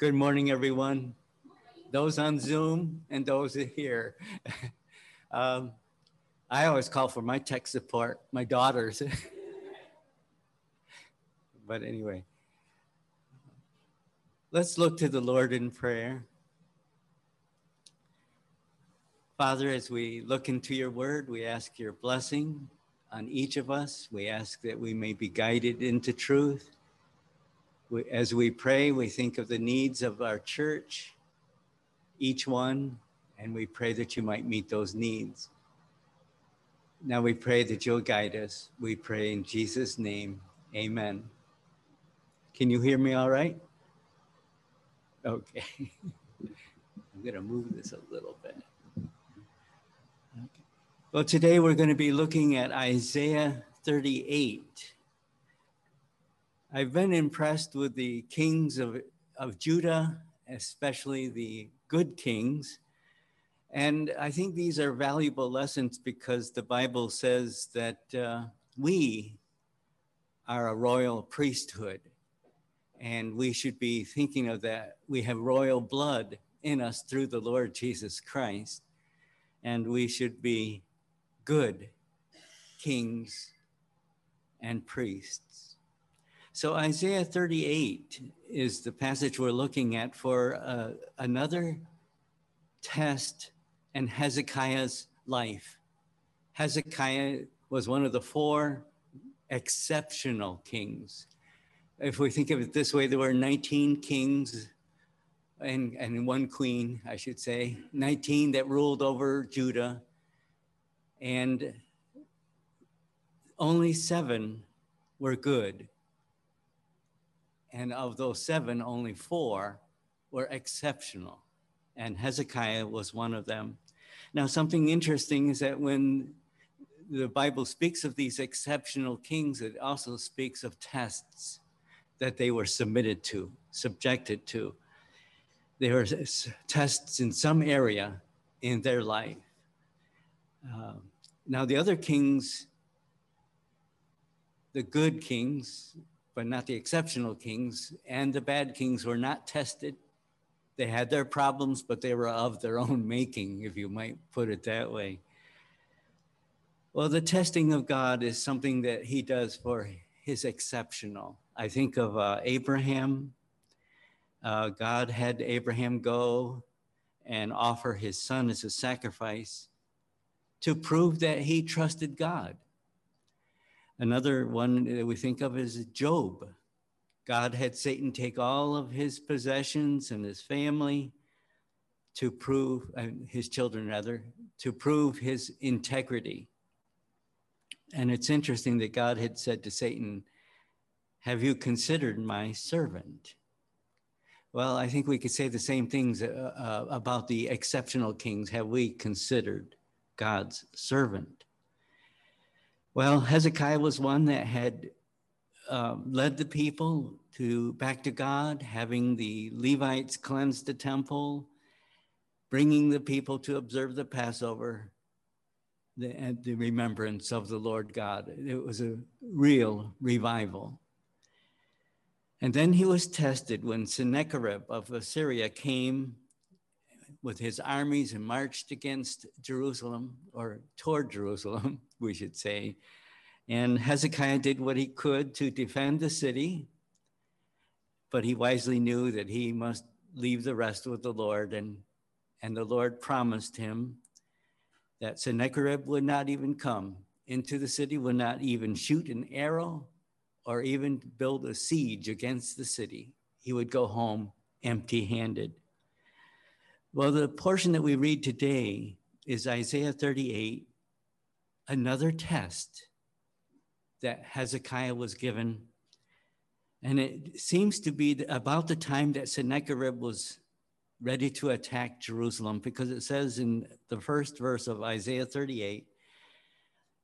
Good morning, everyone. Those on Zoom and those here. um, I always call for my tech support, my daughters. but anyway, let's look to the Lord in prayer. Father, as we look into your word, we ask your blessing on each of us. We ask that we may be guided into truth. We, as we pray, we think of the needs of our church, each one, and we pray that you might meet those needs. Now we pray that you'll guide us. We pray in Jesus' name. Amen. Can you hear me all right? Okay. I'm going to move this a little bit. Okay. Well, today we're going to be looking at Isaiah 38. I've been impressed with the kings of, of Judah, especially the good kings. And I think these are valuable lessons because the Bible says that uh, we are a royal priesthood. And we should be thinking of that. We have royal blood in us through the Lord Jesus Christ. And we should be good kings and priests. So, Isaiah 38 is the passage we're looking at for uh, another test in Hezekiah's life. Hezekiah was one of the four exceptional kings. If we think of it this way, there were 19 kings and, and one queen, I should say, 19 that ruled over Judah, and only seven were good and of those seven, only four were exceptional. And Hezekiah was one of them. Now, something interesting is that when the Bible speaks of these exceptional kings, it also speaks of tests that they were submitted to, subjected to. There were tests in some area in their life. Um, now, the other kings, the good kings, but not the exceptional kings. And the bad kings were not tested. They had their problems, but they were of their own making, if you might put it that way. Well, the testing of God is something that he does for his exceptional. I think of uh, Abraham. Uh, God had Abraham go and offer his son as a sacrifice to prove that he trusted God. Another one that we think of is Job. God had Satan take all of his possessions and his family to prove, his children rather, to prove his integrity. And it's interesting that God had said to Satan, Have you considered my servant? Well, I think we could say the same things uh, uh, about the exceptional kings. Have we considered God's servant? Well, Hezekiah was one that had um, led the people to back to God, having the Levites cleanse the temple, bringing the people to observe the Passover, the, the remembrance of the Lord God. It was a real revival. And then he was tested when Sennacherib of Assyria came with his armies and marched against Jerusalem or toward Jerusalem, we should say. And Hezekiah did what he could to defend the city, but he wisely knew that he must leave the rest with the Lord. And, and the Lord promised him that Sennacherib would not even come into the city, would not even shoot an arrow or even build a siege against the city. He would go home empty handed. Well, the portion that we read today is Isaiah 38, another test that Hezekiah was given. And it seems to be about the time that Sennacherib was ready to attack Jerusalem, because it says in the first verse of Isaiah 38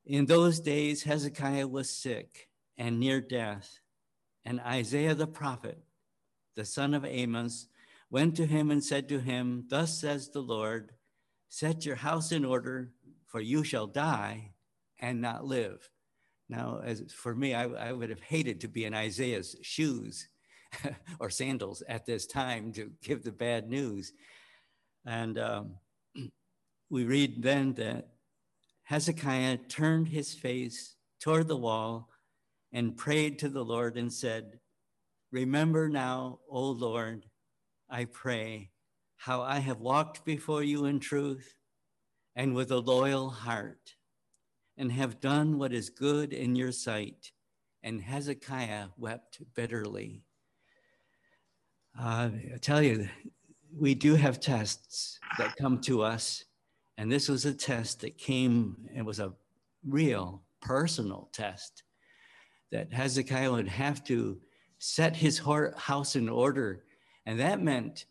In those days, Hezekiah was sick and near death, and Isaiah the prophet, the son of Amos, went to him and said to him, Thus says the Lord, set your house in order, for you shall die and not live. Now, as for me, I, I would have hated to be in Isaiah's shoes or sandals at this time to give the bad news. And um, we read then that Hezekiah turned his face toward the wall and prayed to the Lord and said, Remember now, O Lord, I pray, how I have walked before you in truth and with a loyal heart, and have done what is good in your sight. And Hezekiah wept bitterly. Uh, I tell you, we do have tests that come to us, and this was a test that came, it was a real personal test that Hezekiah would have to set his house in order. And that meant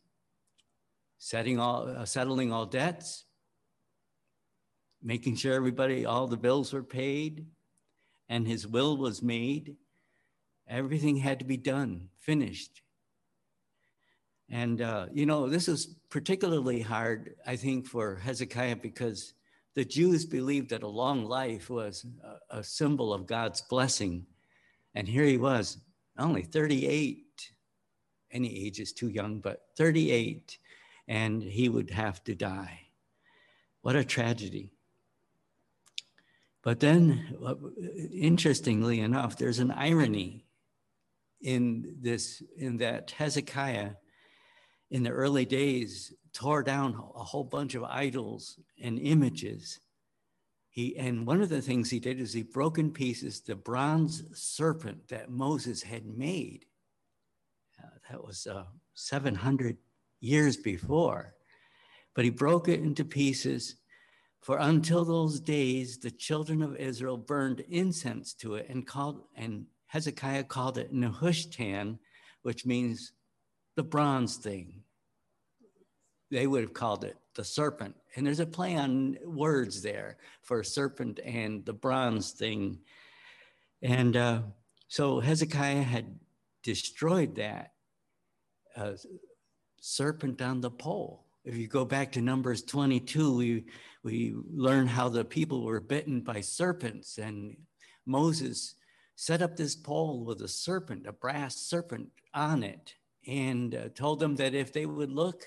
setting all, uh, settling all debts, making sure everybody, all the bills were paid, and his will was made. Everything had to be done, finished. And, uh, you know, this is particularly hard, I think, for Hezekiah because the Jews believed that a long life was a, a symbol of God's blessing. And here he was, only 38. Any age is too young, but 38, and he would have to die. What a tragedy. But then, uh, interestingly enough, there's an irony in this, in that Hezekiah in the early days tore down a whole bunch of idols and images. He, and one of the things he did is he broke in pieces the bronze serpent that Moses had made. That was uh, 700 years before. But he broke it into pieces. For until those days, the children of Israel burned incense to it and called, and Hezekiah called it Nehushtan, which means the bronze thing. They would have called it the serpent. And there's a play on words there for serpent and the bronze thing. And uh, so Hezekiah had destroyed that uh, serpent on the pole. If you go back to Numbers 22, we, we learn how the people were bitten by serpents, and Moses set up this pole with a serpent, a brass serpent on it and uh, told them that if they would look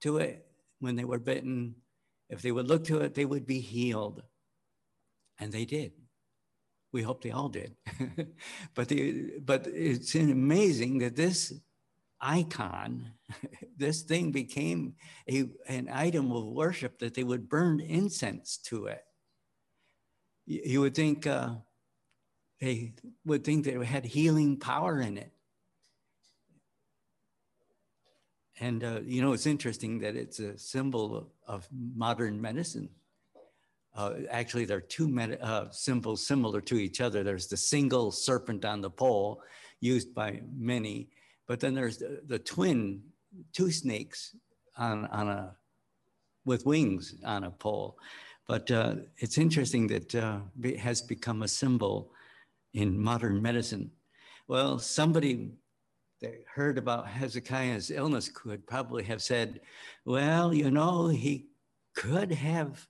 to it when they were bitten, if they would look to it, they would be healed. And they did. We hope they all did. but, the, but it's amazing that this icon, this thing became a, an item of worship that they would burn incense to it. You would think uh, they would think that it had healing power in it. And, uh, you know, it's interesting that it's a symbol of, modern medicine. Uh, actually, there are two med- uh, symbols similar to each other. There's the single serpent on the pole used by many, but then there's the, the twin, two snakes on, on a, with wings on a pole. But uh, it's interesting that uh, it has become a symbol in modern medicine. Well, somebody that heard about Hezekiah's illness could probably have said, well, you know, he could have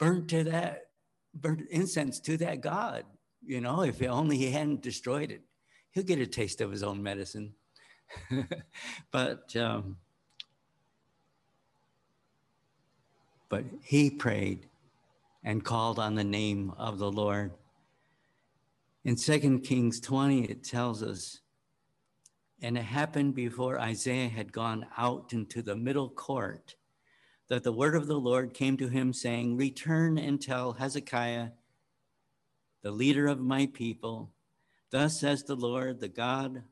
burnt to that, burnt incense to that God, you know, if only he hadn't destroyed it. He'll get a taste of his own medicine. but um, but he prayed and called on the name of the Lord. In 2 Kings 20, it tells us and it happened before Isaiah had gone out into the middle court that the word of the Lord came to him, saying, Return and tell Hezekiah, the leader of my people, Thus says the Lord, the God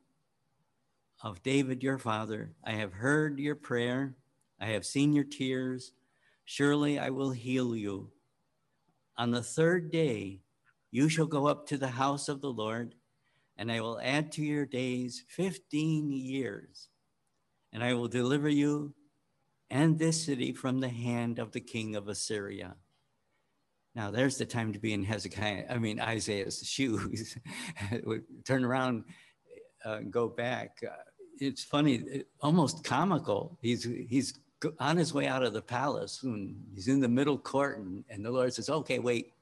of David your father, I have heard your prayer, I have seen your tears. Surely I will heal you. On the third day, you shall go up to the house of the Lord and I will add to your days 15 years, and I will deliver you and this city from the hand of the king of Assyria. Now, there's the time to be in Hezekiah, I mean, Isaiah's shoes. Turn around uh, go back. Uh, it's funny, almost comical. He's, he's on his way out of the palace and he's in the middle court, and, and the Lord says, Okay, wait,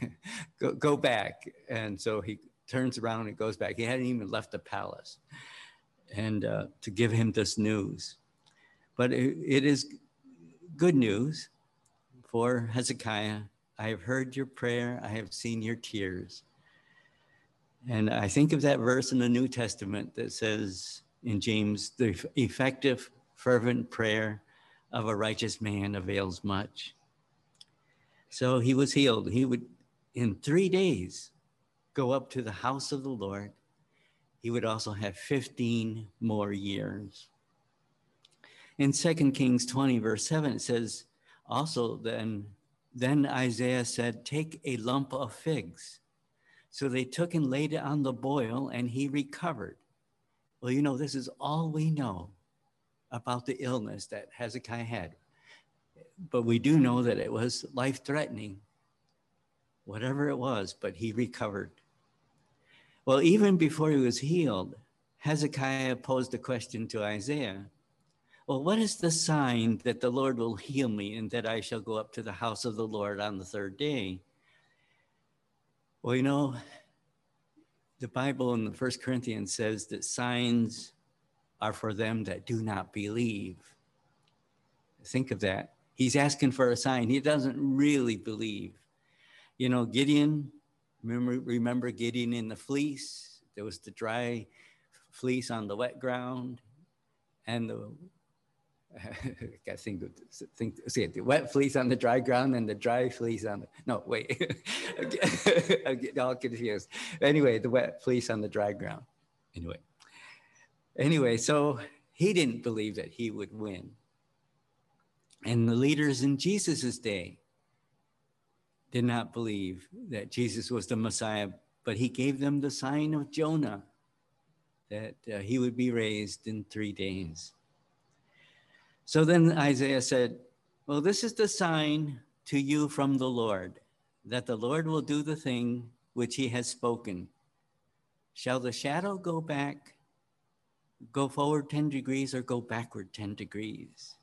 go, go back. And so he turns around and goes back. He hadn't even left the palace. and uh, to give him this news. But it, it is good news for Hezekiah. I have heard your prayer, I have seen your tears. And I think of that verse in the New Testament that says in James, the effective, fervent prayer of a righteous man avails much. So he was healed. He would, in three days, go up to the house of the Lord. He would also have 15 more years. In 2 Kings 20, verse 7, it says, also then, then Isaiah said, Take a lump of figs so they took and laid it on the boil, and he recovered. Well, you know, this is all we know about the illness that Hezekiah had. But we do know that it was life threatening, whatever it was, but he recovered. Well, even before he was healed, Hezekiah posed a question to Isaiah Well, what is the sign that the Lord will heal me and that I shall go up to the house of the Lord on the third day? Well, you know, the Bible in the First Corinthians says that signs are for them that do not believe. Think of that. He's asking for a sign. He doesn't really believe. You know, Gideon, remember, remember Gideon in the fleece? There was the dry fleece on the wet ground, and the I think, see the wet fleece on the dry ground and the dry fleece on the no wait I'm getting all confused. Anyway, the wet fleece on the dry ground. Anyway, anyway, so he didn't believe that he would win, and the leaders in Jesus's day did not believe that Jesus was the Messiah, but he gave them the sign of Jonah that uh, he would be raised in three days. So then Isaiah said, Well, this is the sign to you from the Lord, that the Lord will do the thing which he has spoken. Shall the shadow go back, go forward 10 degrees, or go backward 10 degrees?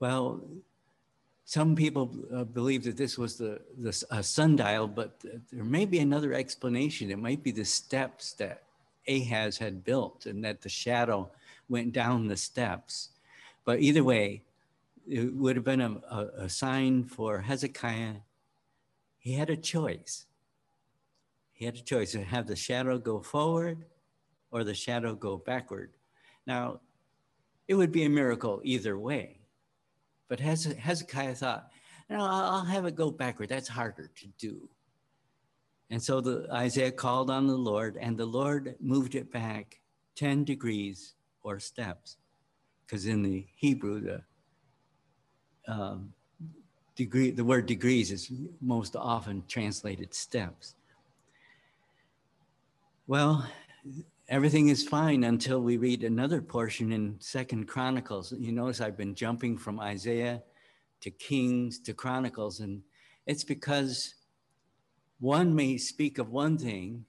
Well, some people uh, believe that this was the, the uh, sundial, but there may be another explanation. It might be the steps that Ahaz had built, and that the shadow went down the steps. But either way, it would have been a, a, a sign for Hezekiah. He had a choice. He had a choice to have the shadow go forward or the shadow go backward. Now, it would be a miracle either way. But Hezekiah thought, no, I'll have it go backward. That's harder to do. And so the, Isaiah called on the Lord, and the Lord moved it back 10 degrees or steps, because in the Hebrew, the um, degree, the word degrees is most often translated steps. Well, everything is fine until we read another portion in Second Chronicles. You notice I've been jumping from Isaiah to Kings to Chronicles, and it's because one may speak of one thing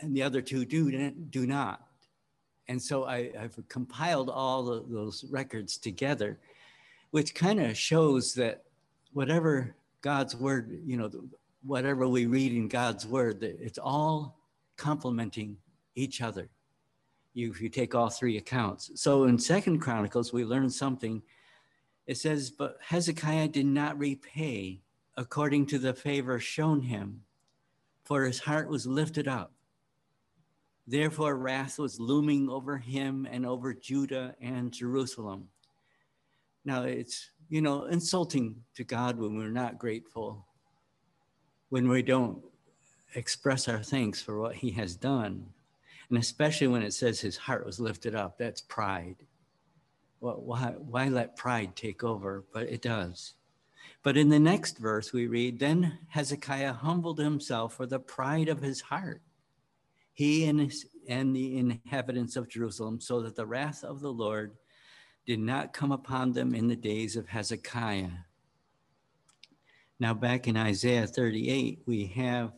and the other two do, do not. And so I, have compiled all those records together, which kind of shows that whatever God's word, you know, whatever we read in God's word, that it's all complementing each other. You, if you take all three accounts. So in Second Chronicles, we learn something. It says, but Hezekiah did not repay according to the favor shown him, for his heart was lifted up Therefore, wrath was looming over him and over Judah and Jerusalem. Now, it's, you know, insulting to God when we're not grateful, when we don't express our thanks for what he has done. And especially when it says his heart was lifted up, that's pride. Well, why, why let pride take over? But it does. But in the next verse, we read Then Hezekiah humbled himself for the pride of his heart he and, his, and the inhabitants of Jerusalem, so that the wrath of the Lord did not come upon them in the days of Hezekiah. Now, back in Isaiah 38, we have,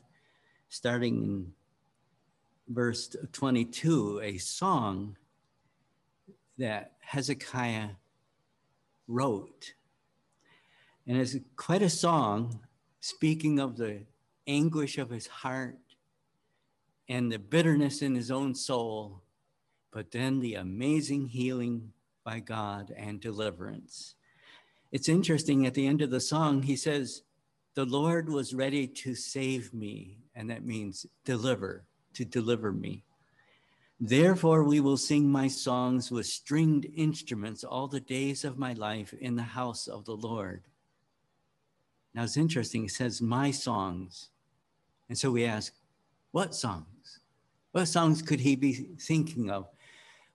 starting in verse 22, a song that Hezekiah wrote. And it's quite a song speaking of the anguish of his heart and the bitterness in his own soul, but then the amazing healing by God and deliverance. It's interesting at the end of the song, he says, The Lord was ready to save me. And that means deliver, to deliver me. Therefore, we will sing my songs with stringed instruments all the days of my life in the house of the Lord. Now it's interesting, it says my songs. And so we ask, what songs? What songs could he be thinking of?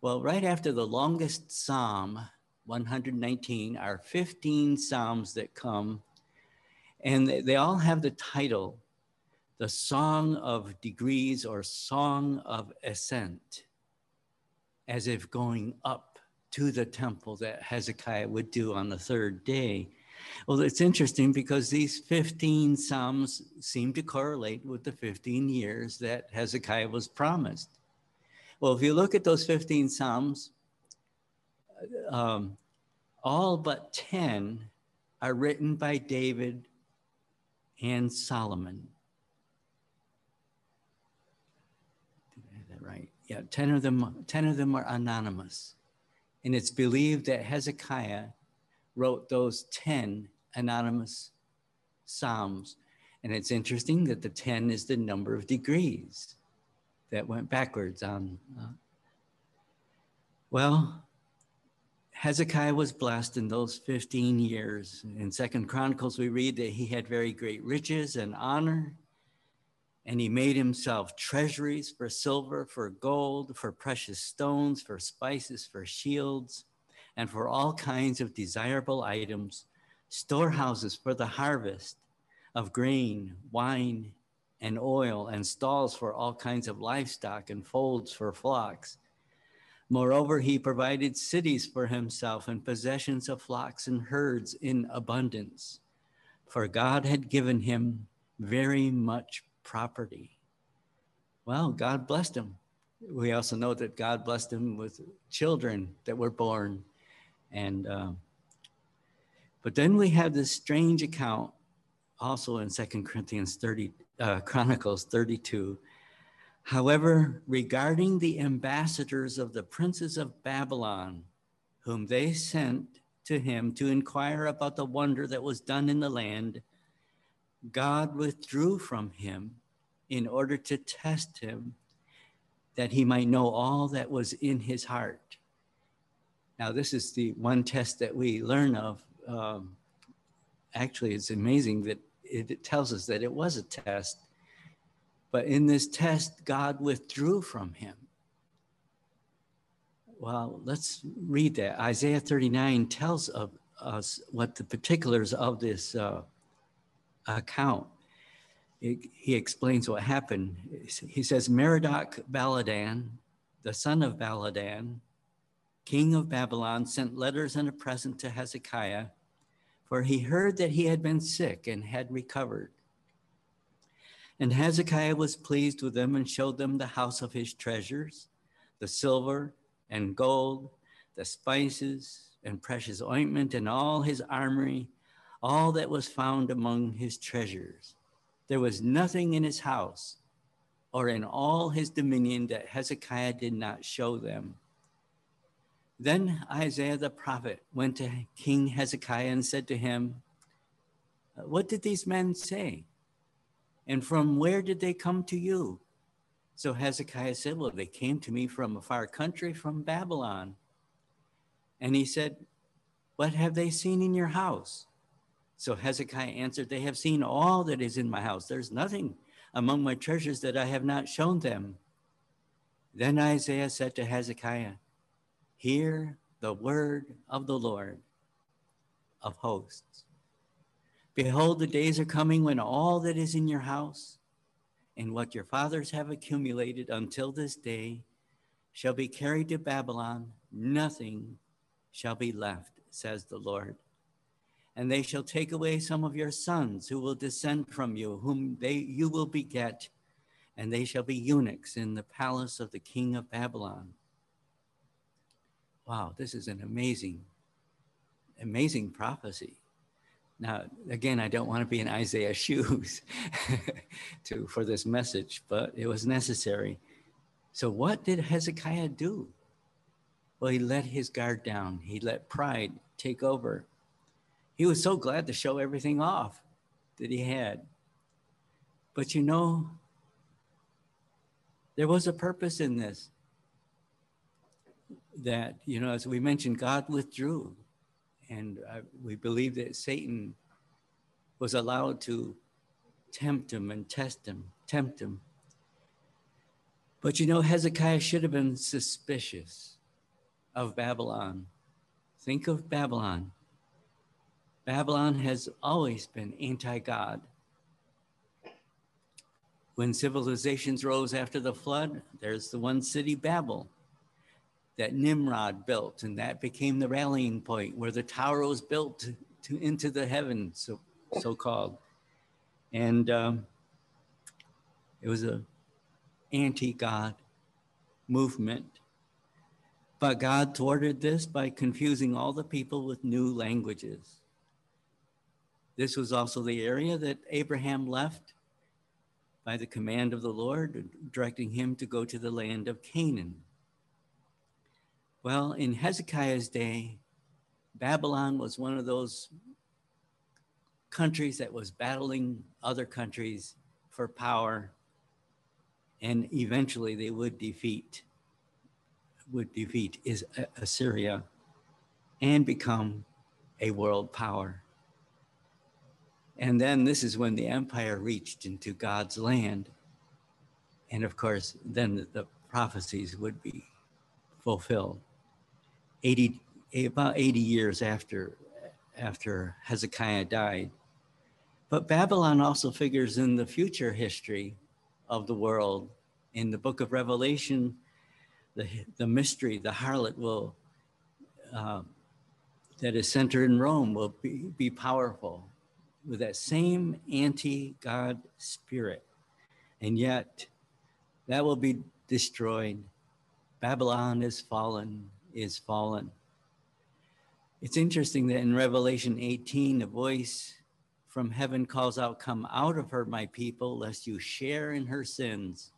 Well, right after the longest psalm, 119, are 15 psalms that come, and they all have the title the Song of Degrees or Song of Ascent, as if going up to the temple that Hezekiah would do on the third day. Well, it's interesting because these 15 Psalms seem to correlate with the 15 years that Hezekiah was promised. Well, if you look at those 15 Psalms, um, all but 10 are written by David and Solomon. right? yeah, 10 of them, 10 of them are anonymous. And it's believed that Hezekiah wrote those 10 anonymous Psalms. And it's interesting that the 10 is the number of degrees that went backwards on. Uh, well, Hezekiah was blessed in those 15 years. In Second Chronicles, we read that he had very great riches and honor and he made himself treasuries for silver, for gold, for precious stones, for spices, for shields, and for all kinds of desirable items, storehouses for the harvest of grain, wine, and oil, and stalls for all kinds of livestock, and folds for flocks. Moreover, he provided cities for himself and possessions of flocks and herds in abundance, for God had given him very much property. Well, God blessed him. We also know that God blessed him with children that were born. And, uh, but then we have this strange account also in Second Corinthians 30, uh, Chronicles 32. However, regarding the ambassadors of the princes of Babylon, whom they sent to him to inquire about the wonder that was done in the land, God withdrew from him in order to test him that he might know all that was in his heart. Now, this is the one test that we learn of. Um, actually, it's amazing that it, it tells us that it was a test. But in this test, God withdrew from him. Well, let's read that. Isaiah 39 tells of us what the particulars of this uh, account. It, he explains what happened. He says, Merodach Baladan, the son of Baladan, king of Babylon, sent letters and a present to Hezekiah, for he heard that he had been sick and had recovered. And Hezekiah was pleased with them and showed them the house of his treasures, the silver and gold, the spices and precious ointment, and all his armory, all that was found among his treasures. There was nothing in his house or in all his dominion that Hezekiah did not show them. Then Isaiah the prophet went to King Hezekiah and said to him, uh, What did these men say? And from where did they come to you? So Hezekiah said, Well, they came to me from a far country, from Babylon. And he said, What have they seen in your house? So Hezekiah answered, They have seen all that is in my house. There's nothing among my treasures that I have not shown them. Then Isaiah said to Hezekiah, Hear the word of the Lord of hosts. Behold, the days are coming when all that is in your house and what your fathers have accumulated until this day shall be carried to Babylon. Nothing shall be left, says the Lord and they shall take away some of your sons who will descend from you, whom they you will beget, and they shall be eunuchs in the palace of the king of Babylon. Wow, this is an amazing, amazing prophecy. Now, again, I don't want to be in Isaiah's shoes to, for this message, but it was necessary. So, what did Hezekiah do? Well, he let his guard down, he let pride take over. He was so glad to show everything off that he had. But you know, there was a purpose in this. That, you know, as we mentioned, God withdrew. And uh, we believe that Satan was allowed to tempt him and test him, tempt him. But you know, Hezekiah should have been suspicious of Babylon. Think of Babylon. Babylon has always been anti God. When civilizations rose after the flood, there's the one city, Babel, that Nimrod built, and that became the rallying point where the tower was built to, to into the heavens, so, so called. And um, it was a anti-God movement. But God thwarted this by confusing all the people with new languages. This was also the area that Abraham left by the command of the Lord, directing him to go to the land of Canaan. Well, in Hezekiah's day, Babylon was one of those countries that was battling other countries for power, and eventually they would defeat would defeat is uh, Assyria and become a world power. And then this is when the empire reached into God's land. And of course, then the prophecies would be fulfilled. 80, about 80 years after, after Hezekiah died. But Babylon also figures in the future history of the world. In the book of Revelation, the, the mystery, the harlot will, uh, that is centered in Rome will be, be powerful with that same anti God spirit. And yet, that will be destroyed. Babylon is fallen, is fallen. It's interesting that in Revelation 18, a voice from heaven calls out, Come out of her, my people, lest you share in her sins,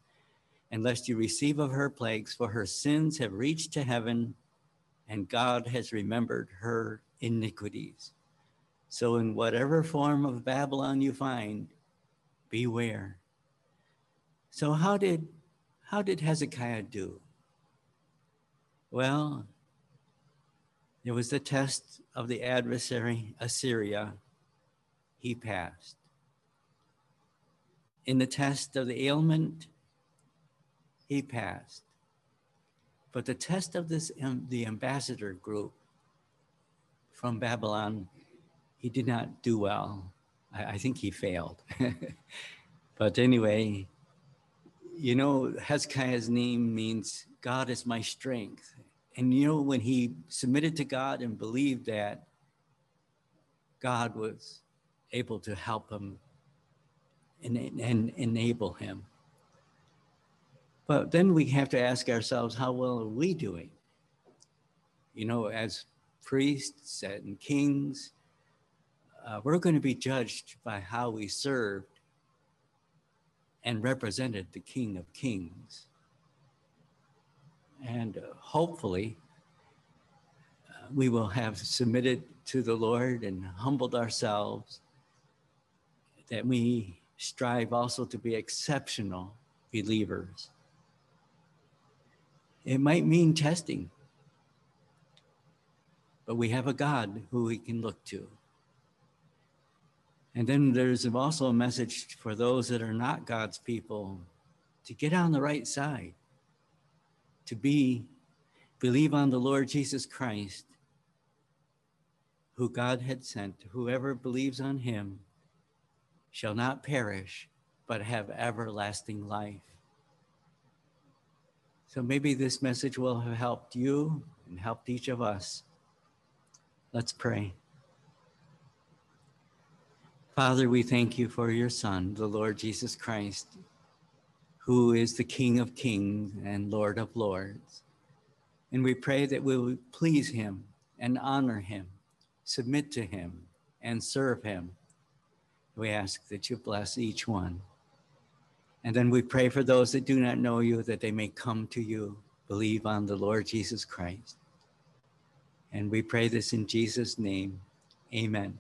and lest you receive of her plagues, for her sins have reached to heaven, and God has remembered her iniquities. So, in whatever form of Babylon you find, beware. So, how did, how did Hezekiah do? Well, there was the test of the adversary, Assyria. He passed. In the test of the ailment, he passed. But the test of this, um, the ambassador group from Babylon, he did not do well. I, I think he failed. but anyway, you know, Hezekiah's name means God is my strength. And you know, when he submitted to God and believed that, God was able to help him and, and enable him. But then we have to ask ourselves, how well are we doing? You know, as priests and kings, uh, we're going to be judged by how we served and represented the King of Kings. And uh, hopefully, uh, we will have submitted to the Lord and humbled ourselves, that we strive also to be exceptional believers. It might mean testing, but we have a God who we can look to. And then there's also a message for those that are not God's people to get on the right side, to be, believe on the Lord Jesus Christ, who God had sent. Whoever believes on him shall not perish, but have everlasting life. So maybe this message will have helped you and helped each of us. Let's pray. Father, we thank you for your Son, the Lord Jesus Christ, who is the King of kings and Lord of lords. And we pray that we will please him and honor him, submit to him, and serve him. We ask that you bless each one. And then we pray for those that do not know you, that they may come to you, believe on the Lord Jesus Christ. And we pray this in Jesus' name. Amen.